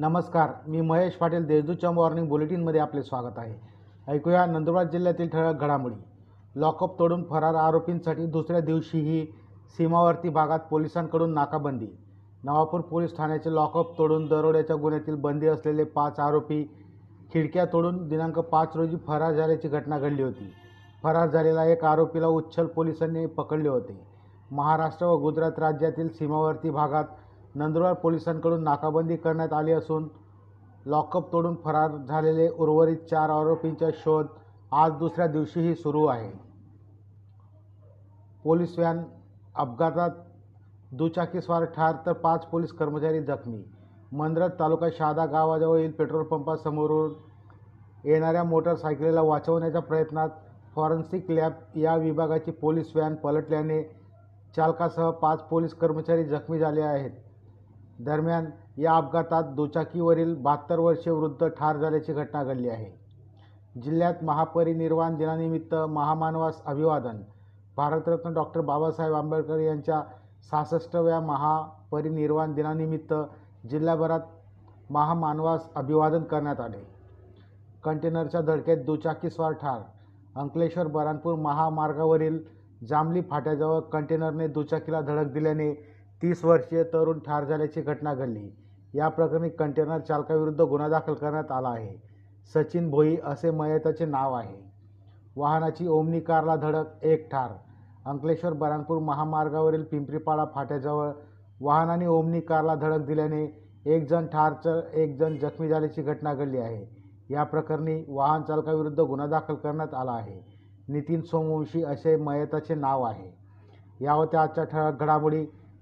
नमस्कार मी महेश पाटील देशदूतच्या मॉर्निंग बुलेटिनमध्ये आपले स्वागत आहे. ऐकूया नंदुरबार जिल्ह्यातील ठळक घडामोडी. लॉकअप तोडून फरार आरोपींसाठी दुसऱ्या दिवशीही सीमावर्ती भागात पोलिसांकडून नाकाबंदी. नवापूर पोलीस ठाण्याचे लॉकअप तोडून दरोड्याच्या गुन्ह्यातील बंदी असलेले पाच आरोपी खिडक्या तोडून दिनांक पाच रोजी फरार झाल्याची घटना घडली होती. फरार झालेला एक आरोपीला उच्छल पोलिसांनी पकडले होते. महाराष्ट्र व गुजरात राज्यातील सीमावर्ती भागात नंदुरबार पोलिसांकडून नाकाबंदी करण्यात आली असून लॉकअप तोडून फरार झालेले उर्वरित चार आरोपींचा शोध आज दुसऱ्या दिवशीही सुरू आहे. पोलीस व्हॅन अपघातात दुचाकीस्वार ठार तर पाच पोलीस कर्मचारी जखमी. मंद्रत तालुका शहादा गावाजवळील पेट्रोल पंपासमोरून येणाऱ्या मोटरसायकलीला वाचवण्याच्या प्रयत्नात फॉरेन्सिक लॅब या विभागाची पोलीस व्हॅन पलटल्याने चालकासह पाच पोलीस कर्मचारी जखमी झाले आहेत. दरम्यान या अपघातात दुचाकीवरील बहात्तर वर्षीय वृद्ध ठार झाल्याची घटना घडली आहे. जिल्ह्यात महापरिनिर्वाण दिनानिमित्त महामानवास अभिवादन भारतरत्न डॉक्टर बाबासाहेब आंबेडकर यांच्या सहासष्टव्या महापरिनिर्वाण दिनानिमित्त जिल्हाभरात महामानवास अभिवादन करण्यात आले. कंटेनरच्या धडकेत दुचाकीस्वार ठार. अंकलेश्वर बरानपूर महामार्गावरील जांभली फाट्याजवळ कंटेनरने दुचाकीला धडक दिल्याने तीस वर्षीय तरुण ठार झाल्याची घटना घडली. या प्रकरणी कंटेनर चालकाविरुद्ध गुन्हा दाखल करण्यात आला आहे. सचिन भोई असे मयताचे नाव आहे. वाहनाची ओमनी कारला धडक एक ठार. अंकलेश्वर बरानपूर महामार्गावरील पिंपरीपाडा फाट्याजवळ वाहनाने ओमनी कारला धडक दिल्याने एक जण ठार तर एक जण जखमी झाल्याची घटना घडली आहे. या प्रकरणी वाहन चालकाविरुद्ध गुन्हा दाखल करण्यात आला आहे. नितीन सोमवंशी असे मयताचे नाव आहे. या होत्या आजच्या ठळक घडामोडी.